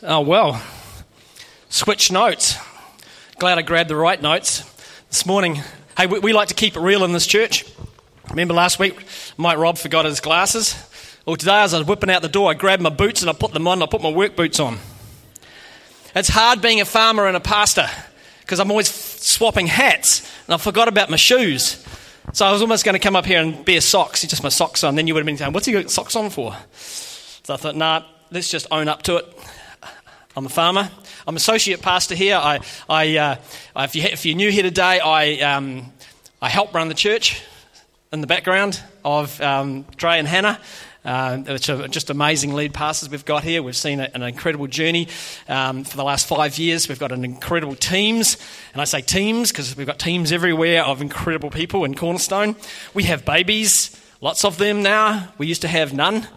Oh, well, switch notes. Glad I grabbed the right notes this morning. Hey, we, we, like to keep it real in this church. Remember last week, Mike Rob forgot his glasses? Well, today as I was whipping out the door, I grabbed my boots and I put them on. and I put my work boots on. It's hard being a farmer and a pastor because I'm always swapping hats and I forgot about my shoes. So I was almost going to come up here and bear socks, just my socks on. Then you would have been saying, What's he got socks on for? So I thought, Nah, let's just own up to it. I'm a farmer. I'm associate pastor here. I, I, uh, if, you, if, you're new here today, I, um, I help run the church in the background of um, Dre and Hannah. Uh, which are just amazing lead pastors we've got here. We've seen an incredible journey um, for the last five years. We've got an incredible teams, and I say teams because we've got teams everywhere of incredible people in Cornerstone. We have babies, lots of them now. We used to have none.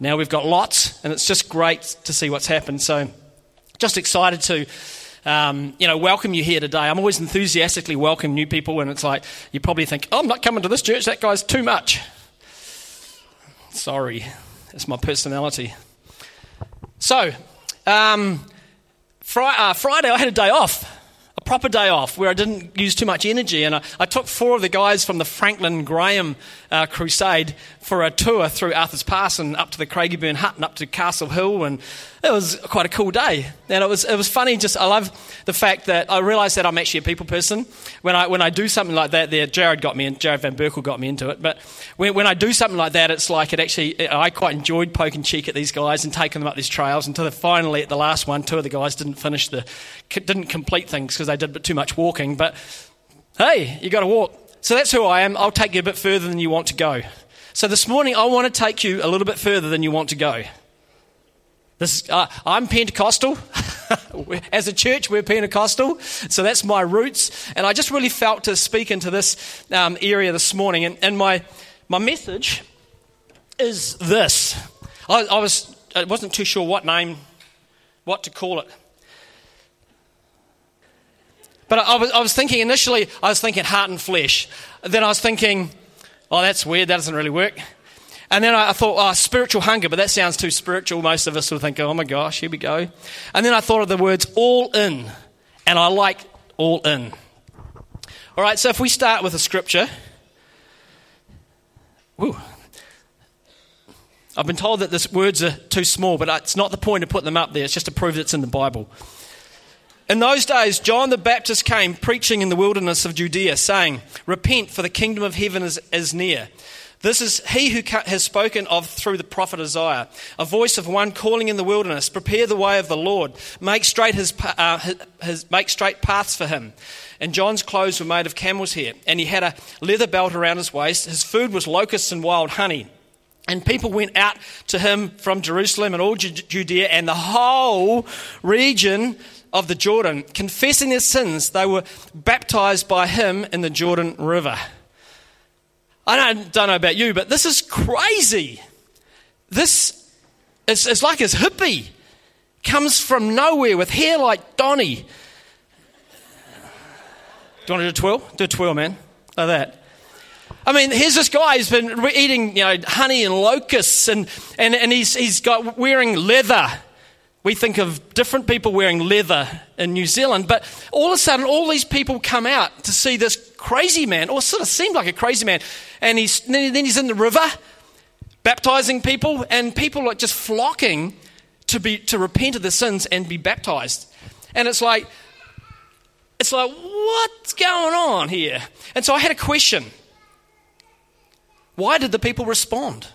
Now we've got lots, and it's just great to see what's happened. So, just excited to um, you know, welcome you here today. I'm always enthusiastically welcome new people, and it's like you probably think, oh, I'm not coming to this church, that guy's too much. Sorry, it's my personality. So, um, uh, Friday I had a day off, proper day off where I didn't use too much energy, and I, I took four of the guys from the Franklin Graham uh, Crusade for a tour through Arthur's Pass and up to the Craigieburn Hut and up to Castle Hill, and it was quite a cool day. And it was, it was funny, just I love the fact that I realised that I'm actually a people person. When I, when I do something like that, there, Jared got me in, Jared Van Berkel got me into it, but when, when I do something like that, it's like it actually, I quite enjoyed poking cheek at these guys and taking them up these trails until finally at the last one, two of the guys didn't finish the, didn't complete things because they did too much walking, but hey, you got to walk. So that's who I am. I'll take you a bit further than you want to go. So this morning, I want to take you a little bit further than you want to go. This, uh, I'm Pentecostal. As a church, we're Pentecostal. So that's my roots. And I just really felt to speak into this um, area this morning. And, and, my, my message is this. I, I, was, I wasn't too sure what name, what to call it. But I was, I was thinking initially, I was thinking heart and flesh. Then I was thinking, oh, that's weird, that doesn't really work. And then I thought, oh, spiritual hunger, but that sounds too spiritual. Most of us will think, oh my gosh, here we go. And then I thought of the words all in, and I like all in. All right, so if we start with a scripture, woo, I've been told that the words are too small, but it's not the point to put them up there, it's just to prove that it's in the Bible. In those days, John the Baptist came preaching in the wilderness of Judea, saying, Repent, for the kingdom of heaven is, is near. This is he who has spoken of through the prophet Isaiah, a voice of one calling in the wilderness, prepare the way of the Lord, make straight, his, uh, his, his, make straight paths for him. And John's clothes were made of camel's hair, and he had a leather belt around his waist. His food was locusts and wild honey. And people went out to him from Jerusalem and all Judea and the whole region of the Jordan. Confessing their sins, they were baptized by him in the Jordan River. I don't, don't know about you, but this is crazy. This is it's like his hippie comes from nowhere with hair like Donny. Do you want to do a twirl? Do a twirl, man. Like that. I mean, here's this guy who's been eating, you know, honey and locusts, and, and, and he's, he's got wearing leather we think of different people wearing leather in New Zealand, but all of a sudden, all these people come out to see this crazy man, or sort of seemed like a crazy man, and he's, then he's in the river baptizing people, and people are just flocking to, be, to repent of their sins and be baptized. And it's like, it's like, what's going on here? And so I had a question. Why did the people respond?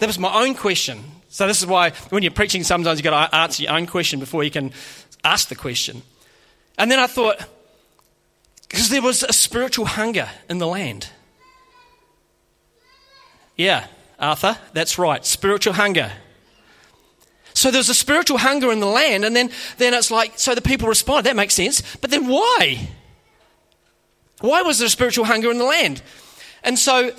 That was my own question. So, this is why when you're preaching, sometimes you've got to answer your own question before you can ask the question. And then I thought, because there was a spiritual hunger in the land. Yeah, Arthur, that's right, spiritual hunger. So there's a spiritual hunger in the land, and then, then it's like, so the people respond. That makes sense. But then why? Why was there a spiritual hunger in the land? And so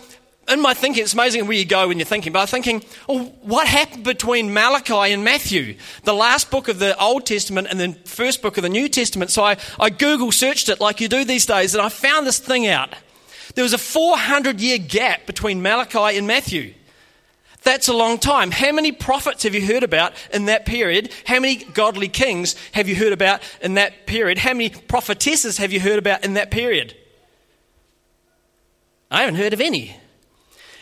in my thinking, it's amazing where you go when you're thinking, but I'm thinking, well, what happened between Malachi and Matthew, the last book of the Old Testament and the first book of the New Testament? So I, I Google searched it like you do these days, and I found this thing out. There was a 400 year gap between Malachi and Matthew. That's a long time. How many prophets have you heard about in that period? How many godly kings have you heard about in that period? How many prophetesses have you heard about in that period? I haven't heard of any.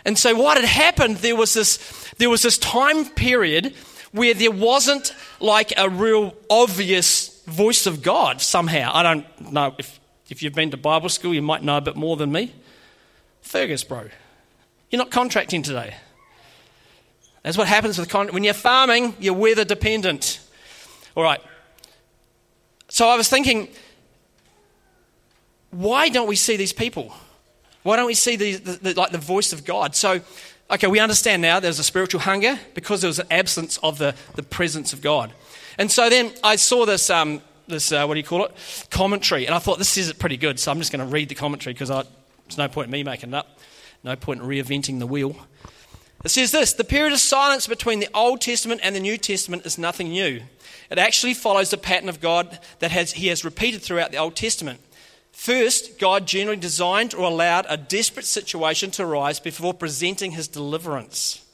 And so what had happened, there was this, there was this time period where there wasn't like a real obvious voice of God somehow. I don't know if, if you've been to Bible school, you might know a bit more than me. Fergus, bro. You're not contracting today. That's what happens with con- when you're farming, you're weather dependent. All right. So I was thinking, why don't we see these people? Why don't we see the, the, the, like the voice of God? So, okay, we understand now there's a spiritual hunger because there was an absence of the, the presence of God. And so then I saw this, um, this uh, what do you call it, commentary, and I thought this is pretty good. So I'm just going to read the commentary because there's no point in me making it up, no point in reinventing the wheel. It says this the period of silence between the Old Testament and the New Testament is nothing new. It actually follows the pattern of God that has, he has repeated throughout the Old Testament. First, God generally designed or allowed a desperate situation to arise before presenting his deliverance.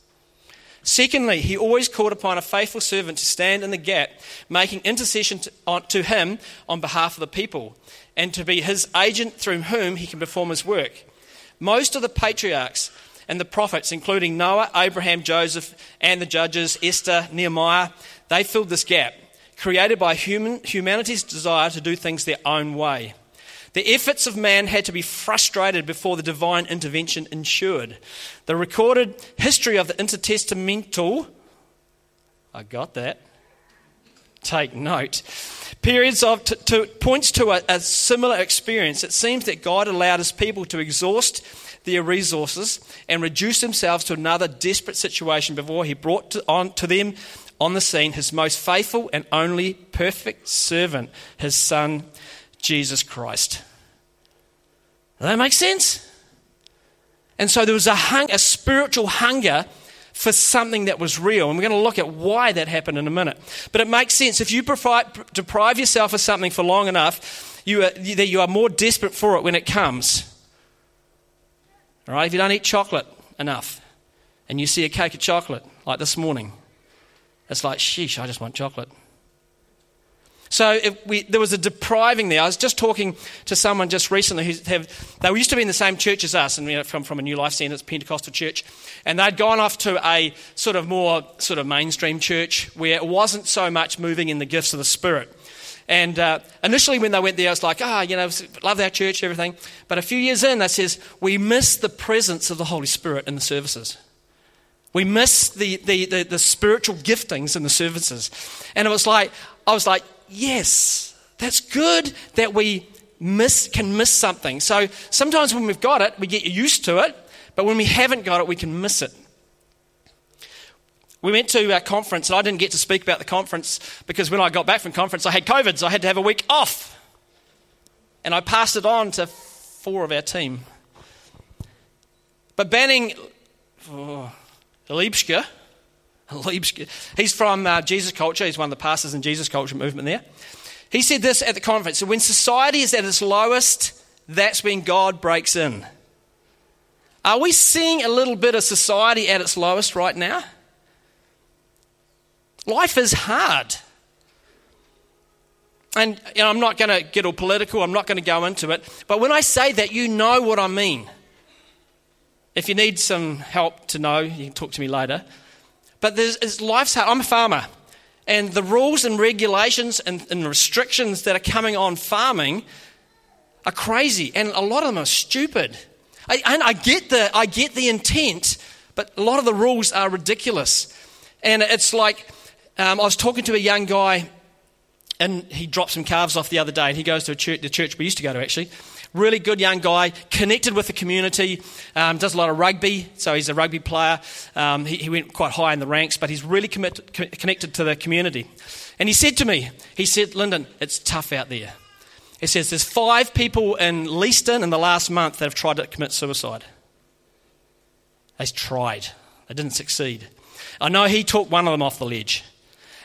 Secondly, he always called upon a faithful servant to stand in the gap, making intercession to, on, to him on behalf of the people, and to be his agent through whom he can perform his work. Most of the patriarchs and the prophets, including Noah, Abraham, Joseph, and the judges, Esther, Nehemiah, they filled this gap, created by human, humanity's desire to do things their own way. The efforts of man had to be frustrated before the divine intervention ensured. The recorded history of the intertestamental, I got that, take note, periods of, to, points to a, a similar experience. It seems that God allowed his people to exhaust their resources and reduce themselves to another desperate situation before he brought to, on, to them on the scene his most faithful and only perfect servant, his son Jesus Christ. Does that make sense? And so there was a, hung, a spiritual hunger for something that was real. And we're going to look at why that happened in a minute. But it makes sense. If you deprive yourself of something for long enough, you are, that you are more desperate for it when it comes. All right? If you don't eat chocolate enough and you see a cake of chocolate, like this morning, it's like, sheesh, I just want chocolate. So we, there was a depriving there. I was just talking to someone just recently who have, they used to be in the same church as us, and you know, from, from a New Life Centre, Pentecostal church, and they'd gone off to a sort of more sort of mainstream church where it wasn't so much moving in the gifts of the Spirit. And uh, initially, when they went there, I was like, ah, oh, you know, love our church, everything. But a few years in, they says, we miss the presence of the Holy Spirit in the services. We miss the, the, the, the spiritual giftings in the services. And it was like, I was like, yes, that's good that we miss, can miss something. So sometimes when we've got it, we get used to it, but when we haven't got it, we can miss it. We went to a conference, and I didn't get to speak about the conference because when I got back from conference, I had COVID, so I had to have a week off. And I passed it on to four of our team. But Banning oh, He's from uh, Jesus Culture. He's one of the pastors in Jesus Culture movement there. He said this at the conference So when society is at its lowest, that's when God breaks in. Are we seeing a little bit of society at its lowest right now? Life is hard. And you know, I'm not going to get all political, I'm not going to go into it. But when I say that, you know what I mean. If you need some help to know, you can talk to me later. But there's, life's hard. I'm a farmer. And the rules and regulations and, and restrictions that are coming on farming are crazy. And a lot of them are stupid. I, and I get, the, I get the intent, but a lot of the rules are ridiculous. And it's like um, I was talking to a young guy, and he dropped some calves off the other day. And he goes to a church, the church we used to go to actually. Really good young guy, connected with the community, um, does a lot of rugby, so he's a rugby player. Um, he, he, went quite high in the ranks, but he's really commit, co- connected to the community. And he said to me, he said, Lyndon, it's tough out there. He says, there's five people in Leeston in the last month that have tried to commit suicide. They tried, they didn't succeed. I know he took one of them off the ledge.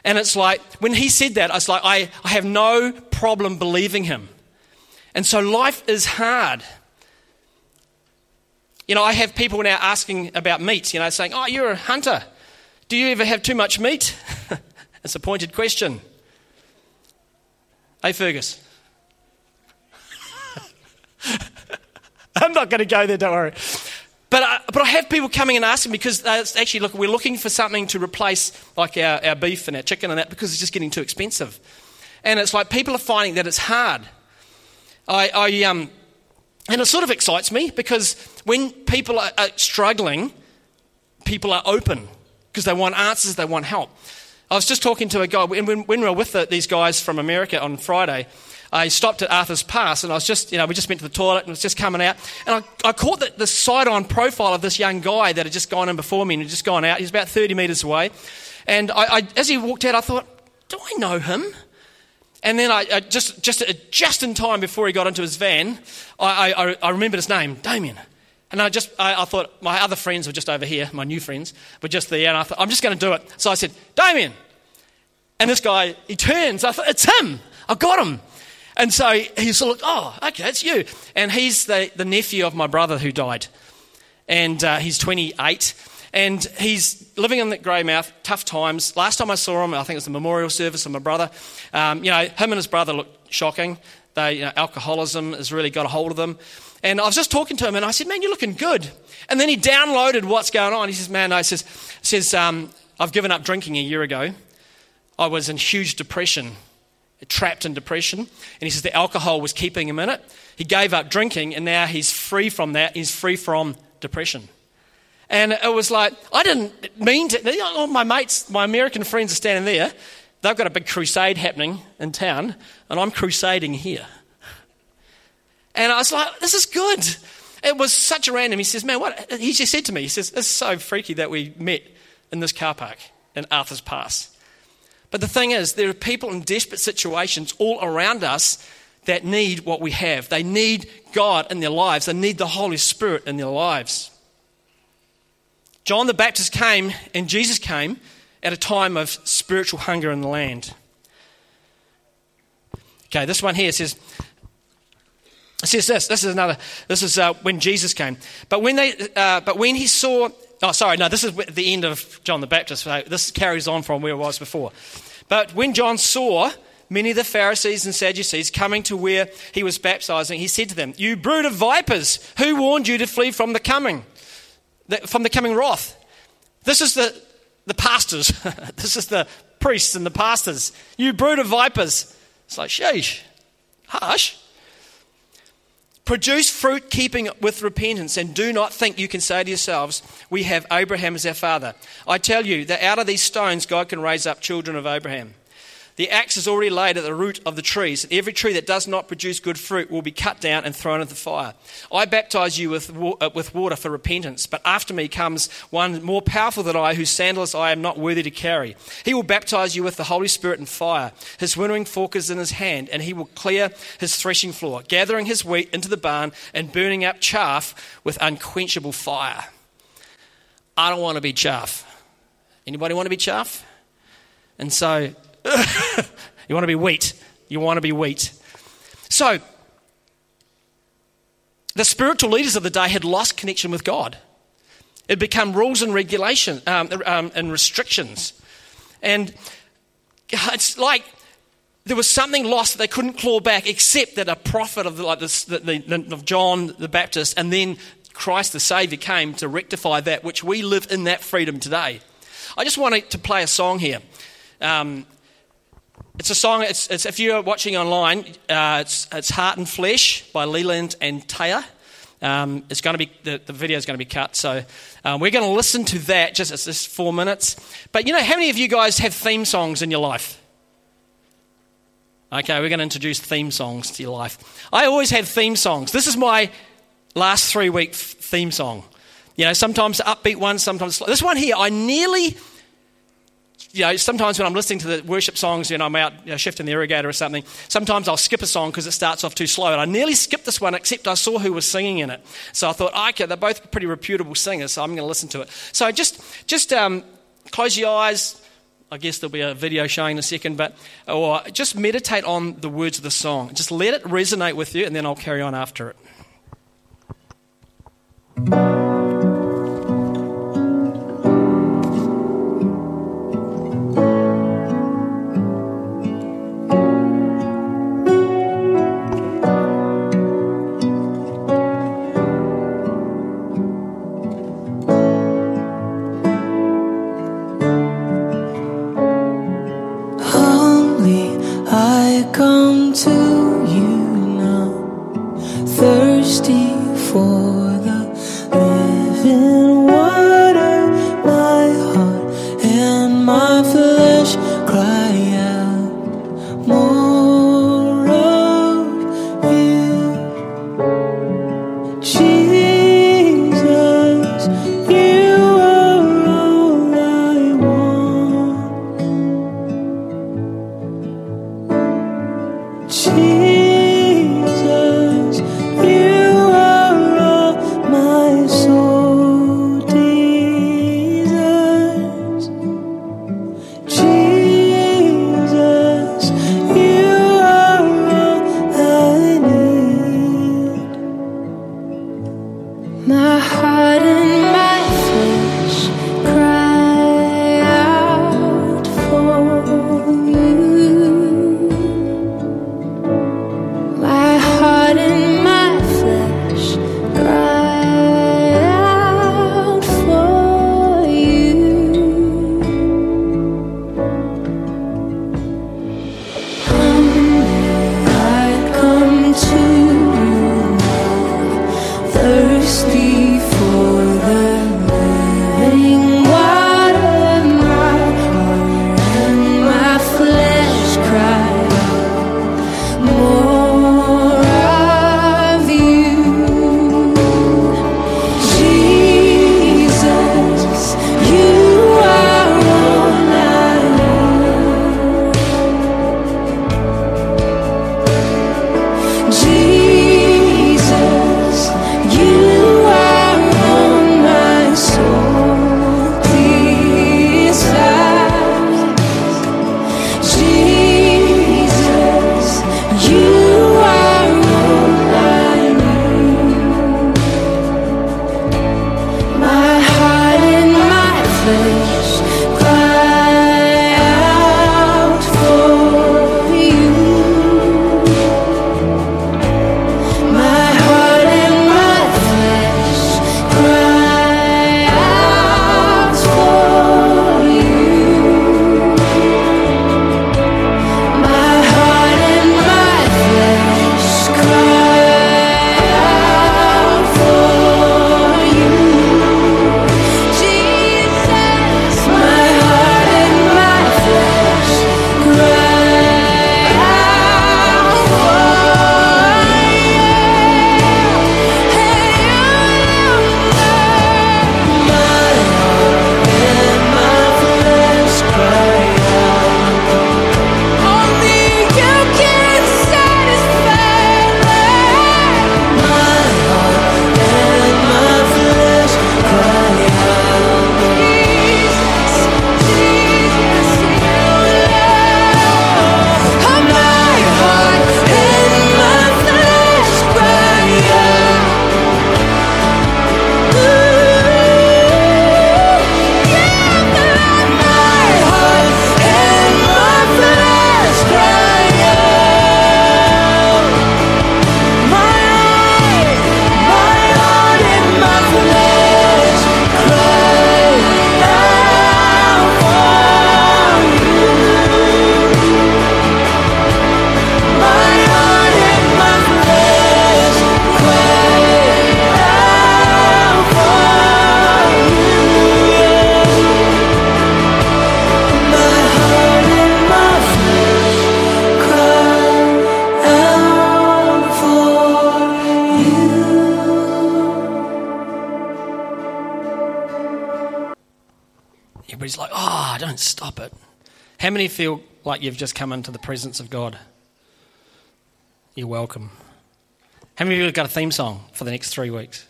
And it's like, when he said that, I was like, I, I have no problem believing him. And so life is hard. You know, I have people now asking about meat, you know, saying, Oh, you're a hunter. Do you ever have too much meat? it's a pointed question. Hey, Fergus. I'm not going to go there, don't worry. But I, but I have people coming and asking because uh, actually, look, we're looking for something to replace like our, our beef and our chicken and that because it's just getting too expensive. And it's like people are finding that it's hard. I, I um, and it sort of excites me because when people are, are struggling, people are open because they want answers, they want help. I was just talking to a guy, when, when we were with the, these guys from America on Friday, I stopped at Arthur's Pass and I was just, you know, we just went to the toilet and it was just coming out. And I, I caught the, the side on profile of this young guy that had just gone in before me and had just gone out. He's about 30 metres away. And I, I, as he walked out, I thought, do I know him? And then I, I just, just, just in time before he got into his van, I, I, I remembered his name, Damien. And I just, I, I, thought my other friends were just over here, my new friends were just there, and I thought, I'm just going to do it. So I said, Damien. And this guy, he turns. I thought, it's him. I got him. And so he's like, oh, okay, it's you. And he's the, the nephew of my brother who died. And uh, he's 28. And he's living in the Greymouth, tough times. Last time I saw him, I think it was the memorial service of my brother. Um, you know, him and his brother looked shocking. They, you know, alcoholism has really got a hold of them. And I was just talking to him, and I said, "Man, you're looking good." And then he downloaded what's going on. He says, "Man, no, says, says um, I've given up drinking a year ago. I was in huge depression trapped in depression. And he says the alcohol was keeping him in it. He gave up drinking, and now he's free from that. He's free from depression. And it was like, I didn't mean to. All my mates, my American friends are standing there. They've got a big crusade happening in town, and I'm crusading here. And I was like, this is good. It was such a random. He says, man, what? He just said to me, he says, it's so freaky that we met in this car park in Arthur's Pass. But the thing is, there are people in desperate situations all around us that need what we have. They need God in their lives, they need the Holy Spirit in their lives. John the Baptist came and Jesus came at a time of spiritual hunger in the land. Okay, this one here says, it says this. This is another. This is uh, when Jesus came. But when they, uh, but when he saw Oh, sorry, no, this is the end of John the Baptist. So this carries on from where it was before. But when John saw many of the Pharisees and Sadducees coming to where he was baptizing, he said to them, You brood of vipers, who warned you to flee from the coming, from the coming wrath? This is the, the pastors. this is the priests and the pastors. You brood of vipers. It's like, sheesh, harsh. Produce fruit keeping with repentance, and do not think you can say to yourselves, We have Abraham as our father. I tell you that out of these stones God can raise up children of Abraham. The axe is already laid at the root of the trees, and every tree that does not produce good fruit will be cut down and thrown into the fire. I baptize you with, uh, with water for repentance, but after me comes one more powerful than I, whose sandals I am not worthy to carry. He will baptize you with the Holy Spirit and fire. His winnowing fork is in his hand, and he will clear his threshing floor, gathering his wheat into the barn and burning up chaff with unquenchable fire. I don't want to be chaff. Anybody want to be chaff? And so you want to be wheat. You want to be wheat. So, the spiritual leaders of the day had lost connection with God. It became rules and regulations um, um, and restrictions. And it's like there was something lost that they couldn't claw back, except that a prophet of, the, like this, the, the, of John the Baptist and then Christ the Savior came to rectify that, which we live in that freedom today. I just wanted to play a song here. Um, it's a song, it's, it's, if you're watching online, uh, it's, it's Heart and Flesh by Leeland and Taya. Um, it's going to be the, the video is going to be cut, so um, we're going to listen to that. Just it's four minutes. But you know, how many of you guys have theme songs in your life? Okay, we're going to introduce theme songs to your life. I always have theme songs. This is my last three week theme song. You know, sometimes upbeat ones, sometimes this one here. I nearly you know, sometimes when I'm listening to the worship songs, you know, I'm out you know, shifting the irrigator or something, sometimes I'll skip a song because it starts off too slow. And I nearly skipped this one, except I saw who was singing in it. So I thought, okay, they're both pretty reputable singers, so I'm going to listen to it. So just, just um, close your eyes. I guess there'll be a video showing in a second, but or just meditate on the words of the song. Just let it resonate with you, and then I'll carry on after it. Jesus, many feel like you've just come into the presence of God? You're welcome. How many of you have got a theme song for the next three weeks?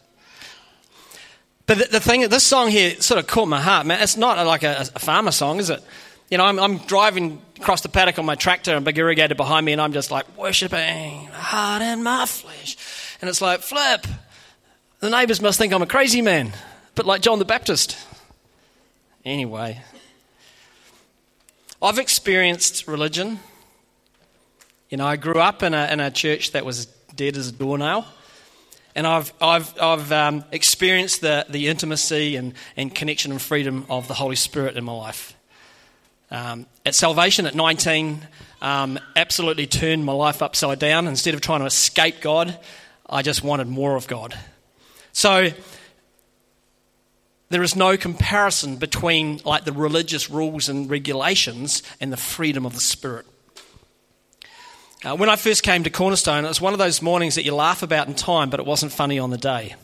But the, the thing, this song here sort of caught my heart, man. It's not like a, a farmer song, is it? You know, I'm, I'm driving across the paddock on my tractor and big irrigator behind me, and I'm just like worshiping, heart and my flesh. And it's like, flip. The neighbours must think I'm a crazy man, but like John the Baptist. Anyway, I've experienced religion. You know, I grew up in a, in a church that was dead as a doornail. And I've, I've, I've um, experienced the, the intimacy and, and connection and freedom of the Holy Spirit in my life. Um, at Salvation at 19, um, absolutely turned my life upside down. Instead of trying to escape God, I just wanted more of God. So there is no comparison between like the religious rules and regulations and the freedom of the Spirit. Uh, when I first came to Cornerstone, it was one of those mornings that you laugh about in time, but it wasn't funny on the day.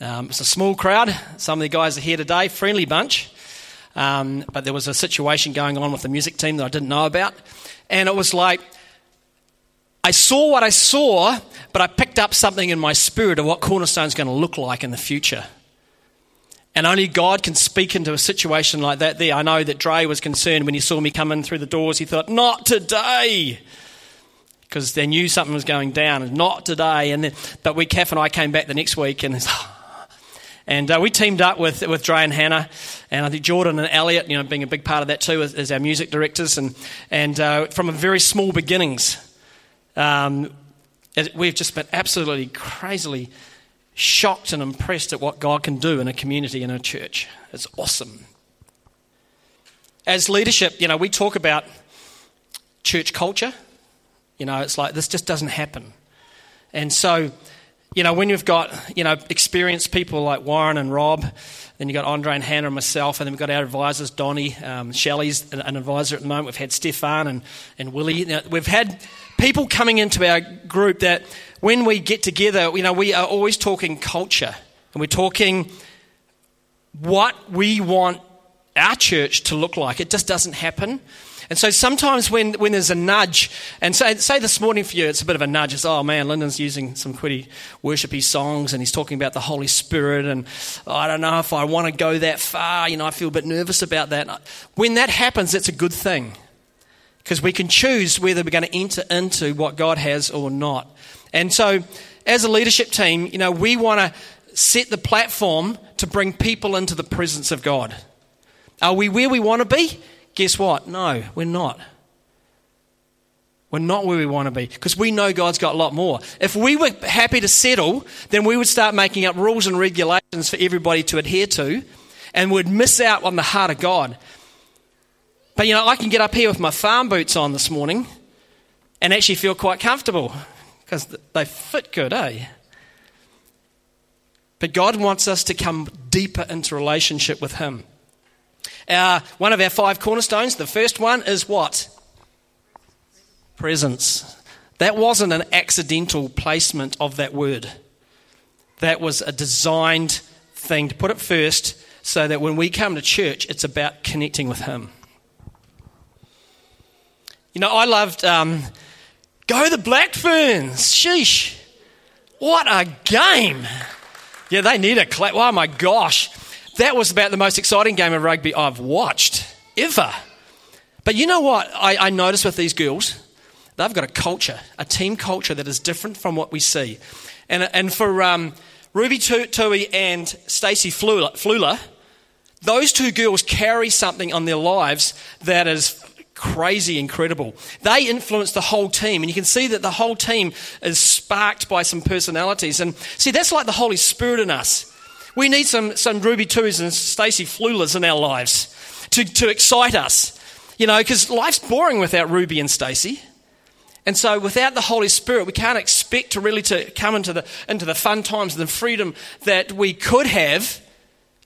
Um, it's a small crowd. Some of the guys are here today, friendly bunch. Um, but there was a situation going on with the music team that I didn't know about. And it was like, I saw what I saw, but I picked up something in my spirit of what Cornerstone's going to look like in the future. And only God can speak into a situation like that there. I know that Dre was concerned when he saw me come in through the doors. He thought, not today. Because they knew something was going down. Not today. And then, but we, Kath and I came back the next week and and uh, we teamed up with, with Dre and Hannah, and I think Jordan and Elliot, you know, being a big part of that too, as, as our music directors. And, and uh, from a very small beginnings, um, we've just been absolutely crazily shocked and impressed at what God can do in a community in a church. It's awesome. As leadership, you know, we talk about church culture. You know, it's like this just doesn't happen. And so, you know, when you've got, you know, experienced people like Warren and Rob, then you've got Andre and Hannah and myself, and then we've got our advisors, Donnie, um, Shelley's an advisor at the moment. We've had Stefan and, and Willie. Now, we've had people coming into our group that when we get together, you know, we are always talking culture and we're talking what we want our church to look like. It just doesn't happen. And so sometimes when, when there's a nudge, and say, say this morning for you, it's a bit of a nudge. It's, oh man, Lyndon's using some pretty worshipy songs and he's talking about the Holy Spirit. And oh, I don't know if I want to go that far. You know, I feel a bit nervous about that. When that happens, it's a good thing because we can choose whether we're going to enter into what God has or not. And so, as a leadership team, you know, we want to set the platform to bring people into the presence of God. Are we where we want to be? Guess what? No, we're not. We're not where we want to be because we know God's got a lot more. If we were happy to settle, then we would start making up rules and regulations for everybody to adhere to and would miss out on the heart of God. But you know, I can get up here with my farm boots on this morning and actually feel quite comfortable because they fit good, eh? But God wants us to come deeper into relationship with Him. Our, one of our five cornerstones, the first one is what? Presence. That wasn't an accidental placement of that word. That was a designed thing to put it first so that when we come to church, it's about connecting with Him. You know, I loved um, Go the Black Ferns. Sheesh. What a game. Yeah, they need a clap. Oh my gosh. That was about the most exciting game of rugby I've watched ever. But you know what I, I noticed with these girls? They've got a culture, a team culture that is different from what we see. And, and for um, Ruby Tui and Stacey Fluhler, those two girls carry something on their lives that is crazy incredible. They influence the whole team, and you can see that the whole team is sparked by some personalities. And see, that's like the Holy Spirit in us. We need some, some Ruby Tuis and Stacey Fluhlers in our lives to, to excite us. You know, because life's boring without Ruby and Stacey. And so without the Holy Spirit, we can't expect to really to come into the, into the fun times and the freedom that we could have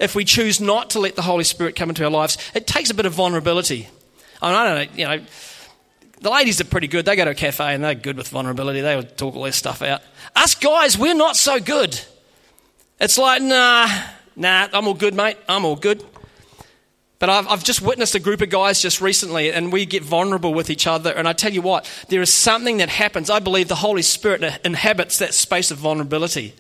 if we choose not to let the Holy Spirit come into our lives. It takes a bit of vulnerability. I, I don't know, you know, the ladies are pretty good. They go to a cafe and they're good with vulnerability. They would talk all their stuff out. Us guys, we're not so good. It's like, nah, nah, I'm all good, mate. I'm all good. But I've, I've just witnessed a group of guys just recently, and we get vulnerable with each other. And I tell you what, there is something that happens. I believe the Holy Spirit inhabits that space of vulnerability,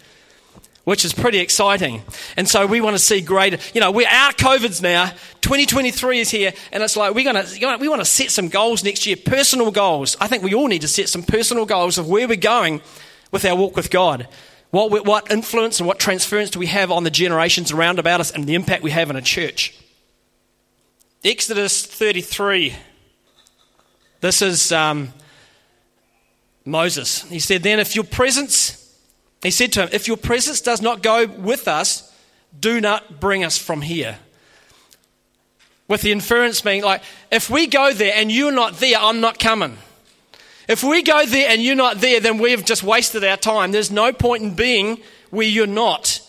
which is pretty exciting. And so we want to see greater. You know, we're out of COVID's now. 2023 is here, and it's like we're you know, we want to set some goals next year, personal goals. I think we all need to set some personal goals of where we're going with our walk with God. What, what influence and what transference do we have on the generations around about us and the impact we have in a church? Exodus 33. This is um, Moses. He said, Then if your presence, he said to him, if your presence does not go with us, do not bring us from here. With the inference being like, if we go there and you're not there, I'm not coming. If we go there and you're not there, then we've just wasted our time. There's no point in being where you're not.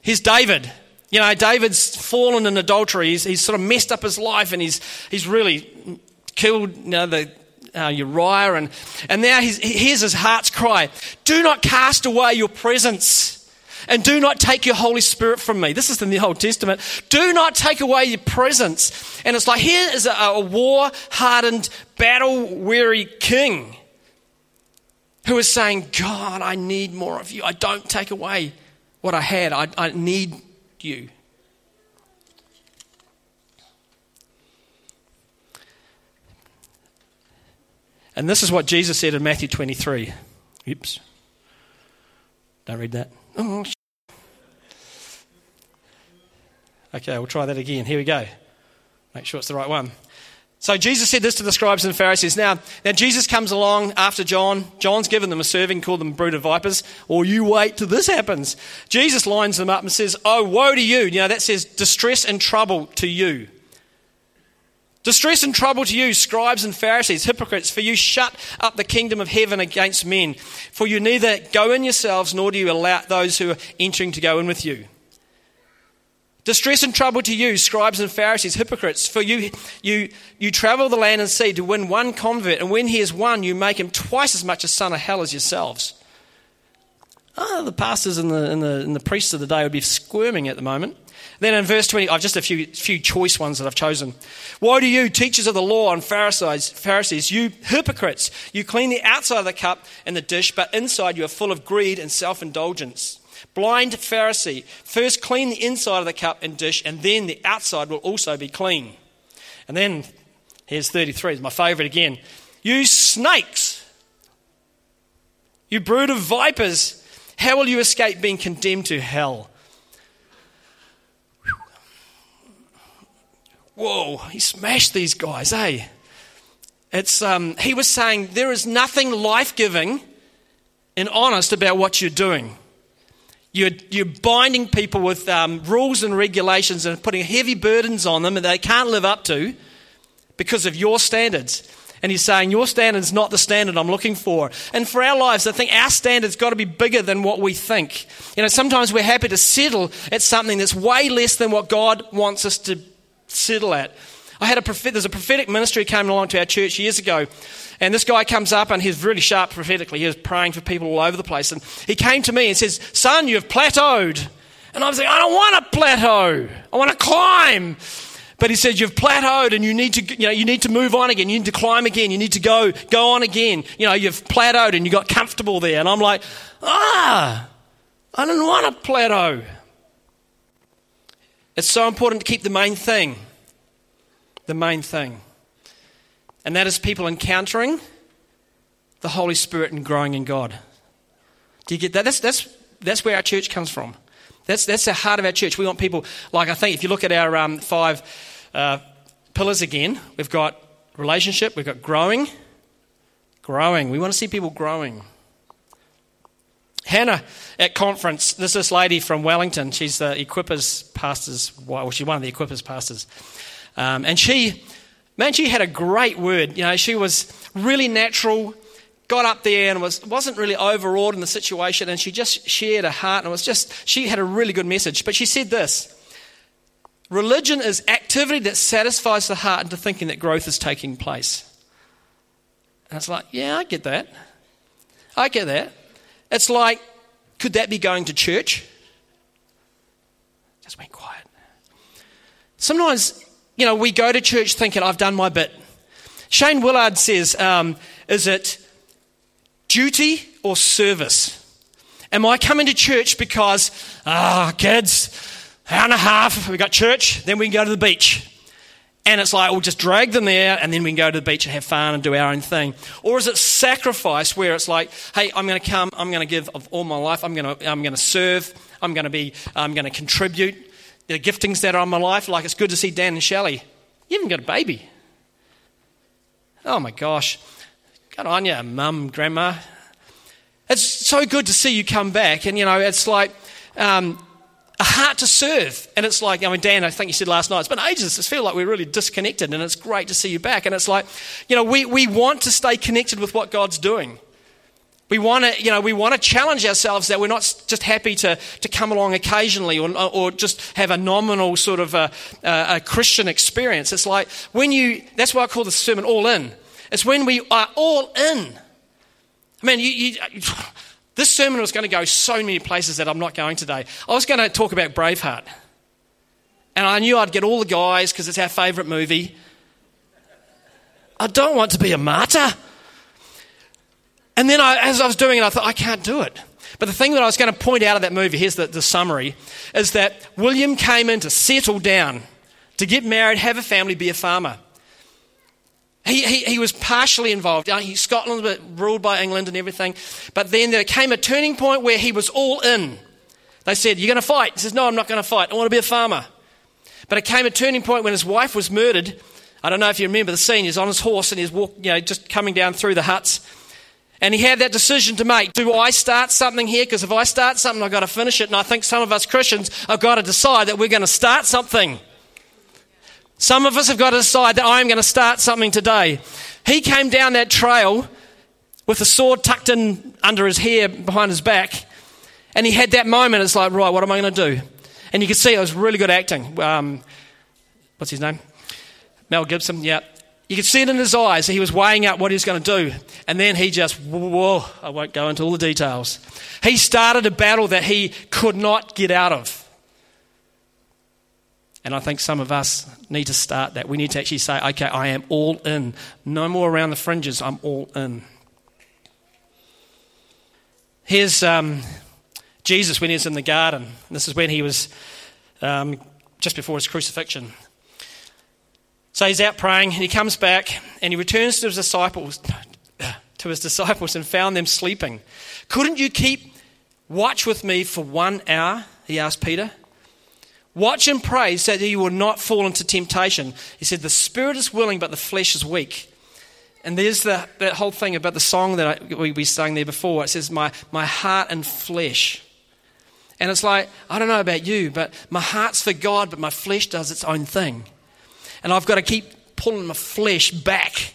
Here's David. You know, David's fallen in adultery. He's, he's sort of messed up his life and he's, he's really killed you know, the, uh, Uriah. And, and now he's, here's his heart's cry Do not cast away your presence. And do not take your Holy Spirit from me. This is in the Old Testament. Do not take away your presence. And it's like here is a, a war hardened, battle weary king who is saying, God, I need more of you. I don't take away what I had. I, I need you. And this is what Jesus said in Matthew 23. Oops. Don't read that. Oh, okay, we'll try that again. Here we go. Make sure it's the right one. So Jesus said this to the scribes and Pharisees. Now, now Jesus comes along after John. John's given them a serving, called them brood of vipers. Or you wait till this happens. Jesus lines them up and says, "Oh, woe to you!" You know that says distress and trouble to you. Distress and trouble to you, scribes and Pharisees, hypocrites, for you shut up the kingdom of heaven against men. For you neither go in yourselves, nor do you allow those who are entering to go in with you. Distress and trouble to you, scribes and Pharisees, hypocrites, for you, you, you travel the land and sea to win one convert, and when he is won, you make him twice as much a son of hell as yourselves. Ah, the pastors and the, and, the, and the priests of the day would be squirming at the moment. Then in verse 20, I've just a few, few choice ones that I've chosen. Woe to you, teachers of the law and Pharisees, Pharisees, you hypocrites! You clean the outside of the cup and the dish, but inside you are full of greed and self indulgence. Blind Pharisee, first clean the inside of the cup and dish, and then the outside will also be clean. And then, here's 33, my favourite again. You snakes! You brood of vipers! How will you escape being condemned to hell? Whoa, he smashed these guys, eh? It's, um, he was saying there is nothing life giving and honest about what you're doing. You're, you're binding people with um, rules and regulations and putting heavy burdens on them that they can't live up to because of your standards. And he's saying, Your standard's not the standard I'm looking for. And for our lives, I think our standard's got to be bigger than what we think. You know, sometimes we're happy to settle at something that's way less than what God wants us to settle at. I had a there's a prophetic ministry came along to our church years ago, and this guy comes up and he's really sharp prophetically. He was praying for people all over the place, and he came to me and says, "Son, you've plateaued." And I was like, "I don't want to plateau. I want to climb." But he said, "You've plateaued, and you need to, you know, you need to move on again. You need to climb again. You need to go, go on again. You know, you've plateaued and you got comfortable there." And I'm like, "Ah, I didn't want to plateau." It's so important to keep the main thing. The main thing. And that is people encountering the Holy Spirit and growing in God. Do you get that? That's, that's, that's where our church comes from. That's, that's the heart of our church. We want people, like I think if you look at our um, five uh, pillars again, we've got relationship, we've got growing. Growing. We want to see people growing. Hannah at conference, there's this lady from Wellington. She's the Equippers pastors, well, she's one of the Equippers pastors. Um, and she, man, she had a great word. You know, she was really natural, got up there and was, wasn't really overawed in the situation. And she just shared her heart and it was just, she had a really good message. But she said this Religion is activity that satisfies the heart into thinking that growth is taking place. And it's like, yeah, I get that. I get that. It's like, could that be going to church? Just went quiet. Sometimes, you know, we go to church thinking, I've done my bit. Shane Willard says, um, is it duty or service? Am I coming to church because, ah, oh, kids, hour and a half, we got church, then we can go to the beach. And it's like, we'll just drag them there and then we can go to the beach and have fun and do our own thing. Or is it sacrifice where it's like, hey, I'm going to come, I'm going to give of all my life, I'm going to, I'm going to serve, I'm going to be, I'm going to contribute. The giftings that are in my life, like it's good to see Dan and Shelley. You haven't got a baby. Oh my gosh. Good on you, mum, grandma. It's so good to see you come back. And, you know, it's like, um, a heart to serve. And it's like, I mean, Dan, I think you said last night, it's been ages. It feels like we're really disconnected, and it's great to see you back. And it's like, you know, we, we want to stay connected with what God's doing. We want to, you know, we want to challenge ourselves that we're not just happy to, to come along occasionally or, or just have a nominal sort of a, a, a Christian experience. It's like when you, that's why I call the sermon all in. It's when we are all in. I mean, you, you, this sermon was going to go so many places that I'm not going today. I was going to talk about Braveheart. And I knew I'd get all the guys because it's our favourite movie. I don't want to be a martyr. And then I, as I was doing it, I thought, I can't do it. But the thing that I was going to point out of that movie, here's the, the summary, is that William came in to settle down, to get married, have a family, be a farmer. He, he, he was partially involved. Uh, Scotland was ruled by England and everything. But then there came a turning point where he was all in. They said, You're going to fight. He says, No, I'm not going to fight. I want to be a farmer. But it came a turning point when his wife was murdered. I don't know if you remember the scene. He's on his horse and he's walk, you know, just coming down through the huts. And he had that decision to make. Do I start something here? Because if I start something, I've got to finish it. And I think some of us Christians have got to decide that we're going to start something. Some of us have got to decide that I'm going to start something today. He came down that trail with a sword tucked in under his hair behind his back. And he had that moment. It's like, right, what am I going to do? And you could see it was really good acting. Um, what's his name? Mel Gibson, yeah. You could see it in his eyes. He was weighing out what he was going to do. And then he just, whoa, I won't go into all the details. He started a battle that he could not get out of. And I think some of us need to start that. We need to actually say, okay, I am all in. No more around the fringes, I'm all in. Here's um, Jesus when he was in the garden. This is when he was um, just before his crucifixion. So he's out praying and he comes back and he returns to his disciples to his disciples and found them sleeping. Couldn't you keep watch with me for one hour? He asked Peter. Watch and pray so that you will not fall into temptation. He said, The spirit is willing, but the flesh is weak. And there's the, that whole thing about the song that I, we, we sang there before. It says, my, my heart and flesh. And it's like, I don't know about you, but my heart's for God, but my flesh does its own thing. And I've got to keep pulling my flesh back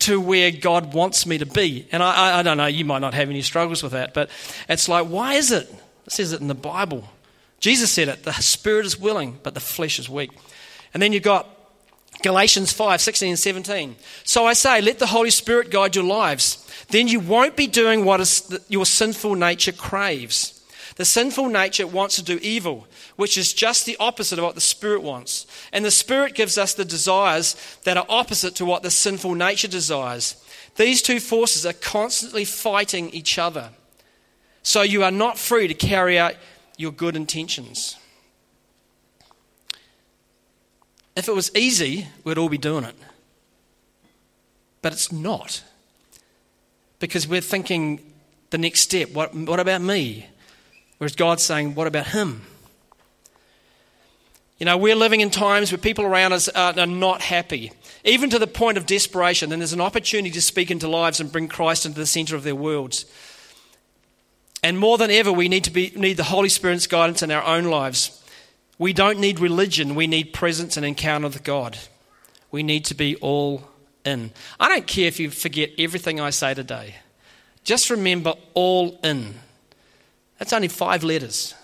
to where God wants me to be. And I, I, I don't know, you might not have any struggles with that, but it's like, why is it? It says it in the Bible. Jesus said it the spirit is willing, but the flesh is weak. And then you've got Galatians 5 16 and 17. So I say, let the Holy Spirit guide your lives. Then you won't be doing what is your sinful nature craves. The sinful nature wants to do evil, which is just the opposite of what the Spirit wants. And the Spirit gives us the desires that are opposite to what the sinful nature desires. These two forces are constantly fighting each other. So you are not free to carry out your good intentions. If it was easy, we'd all be doing it. But it's not. Because we're thinking the next step what, what about me? Whereas God's saying, what about him? You know, we're living in times where people around us are, are not happy, even to the point of desperation. And there's an opportunity to speak into lives and bring Christ into the center of their worlds. And more than ever, we need, to be, need the Holy Spirit's guidance in our own lives. We don't need religion, we need presence and encounter with God. We need to be all in. I don't care if you forget everything I say today. Just remember all in. That's only five letters.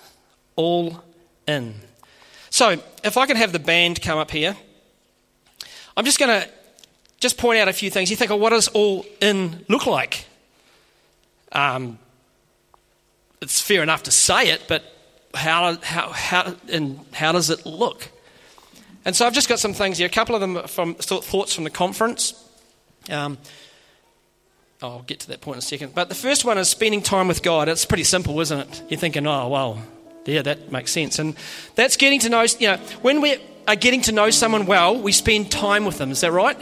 All in. So, if I can have the band come up here, I'm just going to just point out a few things. You think, oh, what does all in look like? Um, it's fair enough to say it, but how, how, how, and how does it look? And so I've just got some things here. A couple of them from thoughts from the conference. Um, I'll get to that point in a second. But the first one is spending time with God. It's pretty simple, isn't it? You're thinking, oh, well, yeah, that makes sense. And that's getting to know, you know, when we are getting to know someone well, we spend time with them. Is that right?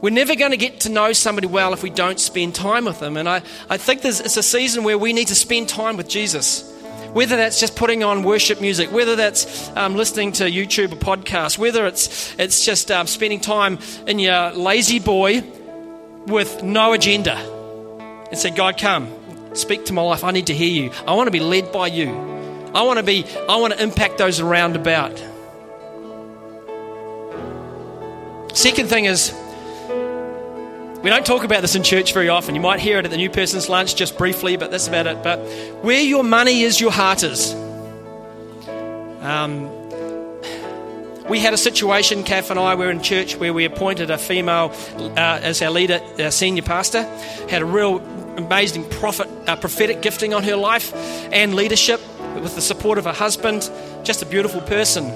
We're never going to get to know somebody well if we don't spend time with them. And I, I think it's a season where we need to spend time with Jesus. Whether that's just putting on worship music, whether that's um, listening to YouTube or podcast, whether it's, it's just um, spending time in your lazy boy with no agenda and say, God, come, speak to my life. I need to hear you. I want to be led by you. I want to be, I want to impact those around about. Second thing is, we don't talk about this in church very often. You might hear it at the new person's lunch just briefly, but that's about it. But where your money is, your heart is. Um, we had a situation, Kath and I were in church where we appointed a female uh, as our leader, our senior pastor, had a real amazing prophet, uh, prophetic gifting on her life and leadership with the support of her husband. Just a beautiful person.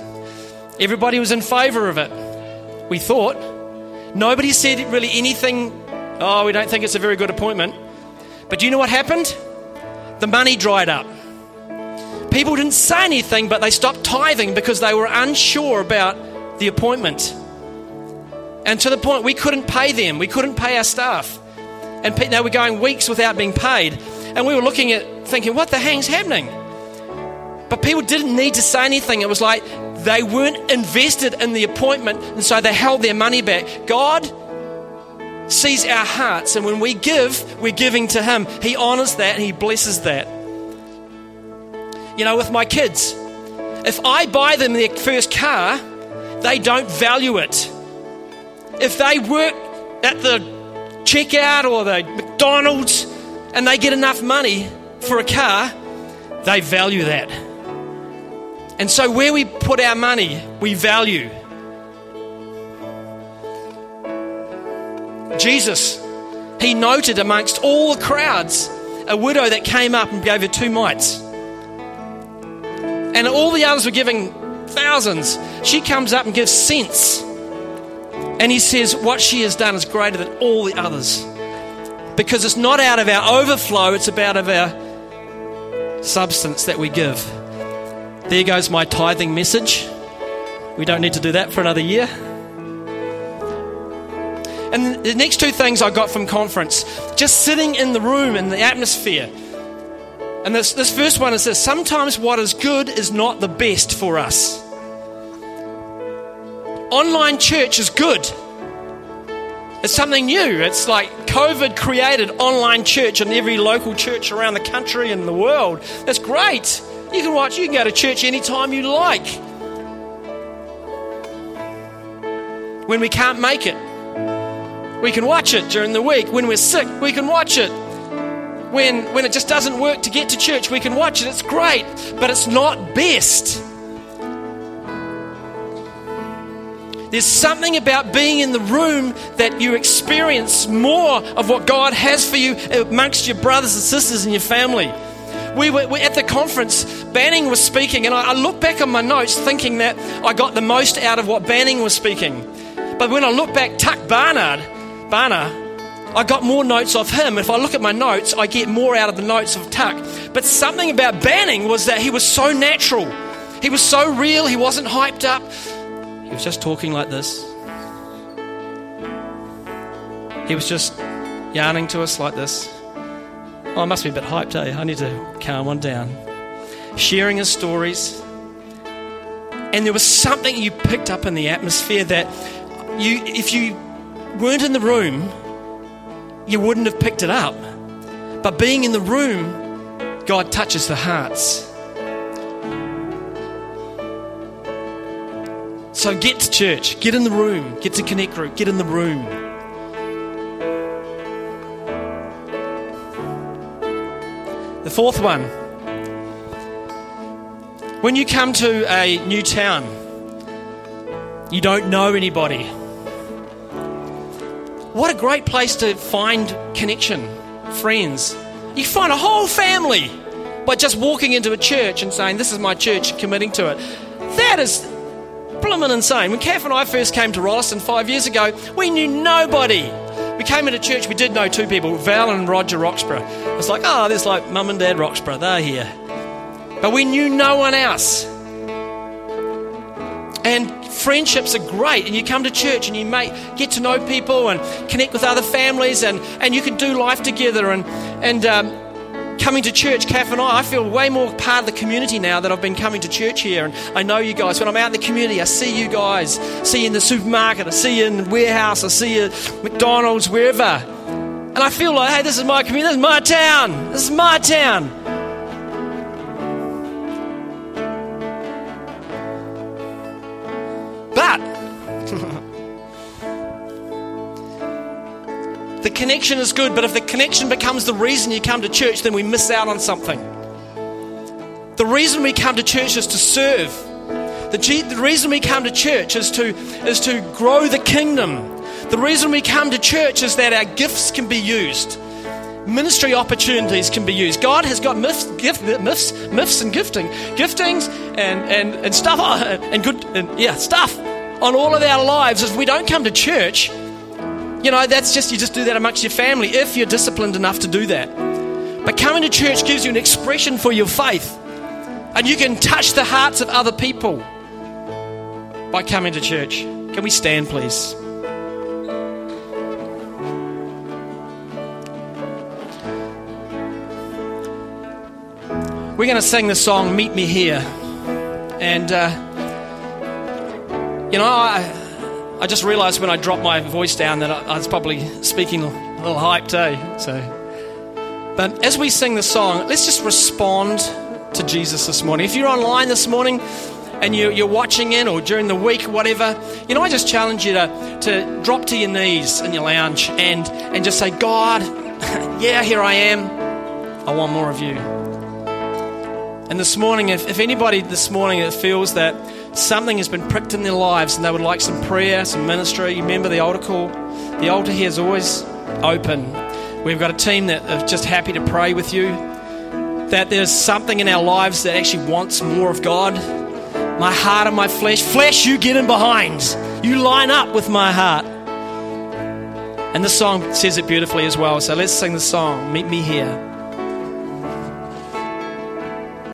Everybody was in favour of it. We thought. Nobody said really anything, oh, we don't think it's a very good appointment. But do you know what happened? The money dried up. People didn't say anything, but they stopped tithing because they were unsure about the appointment. And to the point we couldn't pay them, we couldn't pay our staff. And they were going weeks without being paid. And we were looking at thinking, what the hang's happening? But people didn't need to say anything. It was like they weren't invested in the appointment, and so they held their money back. God sees our hearts, and when we give, we're giving to Him. He honors that and He blesses that. You know, with my kids, if I buy them their first car, they don't value it. If they work at the checkout or the McDonald's and they get enough money for a car, they value that. And so, where we put our money, we value. Jesus, he noted amongst all the crowds a widow that came up and gave her two mites. And all the others were giving thousands. She comes up and gives cents. And he says, What she has done is greater than all the others. Because it's not out of our overflow, it's about of our substance that we give. There goes my tithing message. We don't need to do that for another year. And the next two things I got from conference just sitting in the room and the atmosphere. And this, this first one is this sometimes what is good is not the best for us. Online church is good. It's something new. It's like COVID created online church in every local church around the country and the world. That's great. You can watch, you can go to church anytime you like. When we can't make it, we can watch it during the week. When we're sick, we can watch it. When, when it just doesn't work to get to church, we can watch it. It's great, but it's not best. There's something about being in the room that you experience more of what God has for you amongst your brothers and sisters and your family. We were, we, at the conference, Banning was speaking, and I, I look back on my notes thinking that I got the most out of what Banning was speaking. But when I look back, Tuck Barnard, Barner, I got more notes off him. If I look at my notes, I get more out of the notes of Tuck. But something about Banning was that he was so natural. He was so real. He wasn't hyped up. He was just talking like this. He was just yarning to us like this. Oh, I must be a bit hyped, eh? I need to calm one down. Sharing his stories. And there was something you picked up in the atmosphere that you, if you weren't in the room, you wouldn't have picked it up. But being in the room, God touches the hearts. So get to church, get in the room, get to Connect Group, get in the room. The fourth one when you come to a new town, you don't know anybody. What a great place to find connection, friends. You find a whole family by just walking into a church and saying, This is my church, committing to it. That is blooming insane. When Kath and I first came to Rolleston five years ago, we knew nobody. We came into church, we did know two people, Val and Roger Roxburgh. It's like, oh, there's like mum and dad Roxburgh, they're here. But we knew no one else. And friendships are great, and you come to church and you make, get to know people and connect with other families, and, and you can do life together. And, and um, coming to church, Kath and I, I feel way more part of the community now that I've been coming to church here. And I know you guys. When I'm out in the community, I see you guys. See you in the supermarket, I see you in the warehouse, I see you at McDonald's, wherever. And I feel like, hey, this is my community, this is my town, this is my town. The connection is good, but if the connection becomes the reason you come to church, then we miss out on something. The reason we come to church is to serve. The, G- the reason we come to church is to, is to grow the kingdom. The reason we come to church is that our gifts can be used. Ministry opportunities can be used. God has got myths, gift, myths, myths and gifting, giftings and, and, and stuff, and good, and yeah, stuff on all of our lives. If we don't come to church, you know, that's just, you just do that amongst your family if you're disciplined enough to do that. But coming to church gives you an expression for your faith. And you can touch the hearts of other people by coming to church. Can we stand, please? We're going to sing the song Meet Me Here. And, uh, you know, I, I just realized when I dropped my voice down that I, was probably speaking a little hyped, eh? So, but as we sing the song, let's just respond to Jesus this morning. If you're online this morning and you, you're watching in or during the week, whatever, you know, I just challenge you to, to drop to your knees in your lounge and, and just say, God, yeah, here I am. I want more of you. And this morning, if, if anybody this morning feels that something has been pricked in their lives and they would like some prayer, some ministry, You remember the altar call? The altar here is always open. We've got a team that are just happy to pray with you. That there's something in our lives that actually wants more of God. My heart and my flesh. Flesh, you get in behind. You line up with my heart. And this song says it beautifully as well. So let's sing the song Meet Me Here.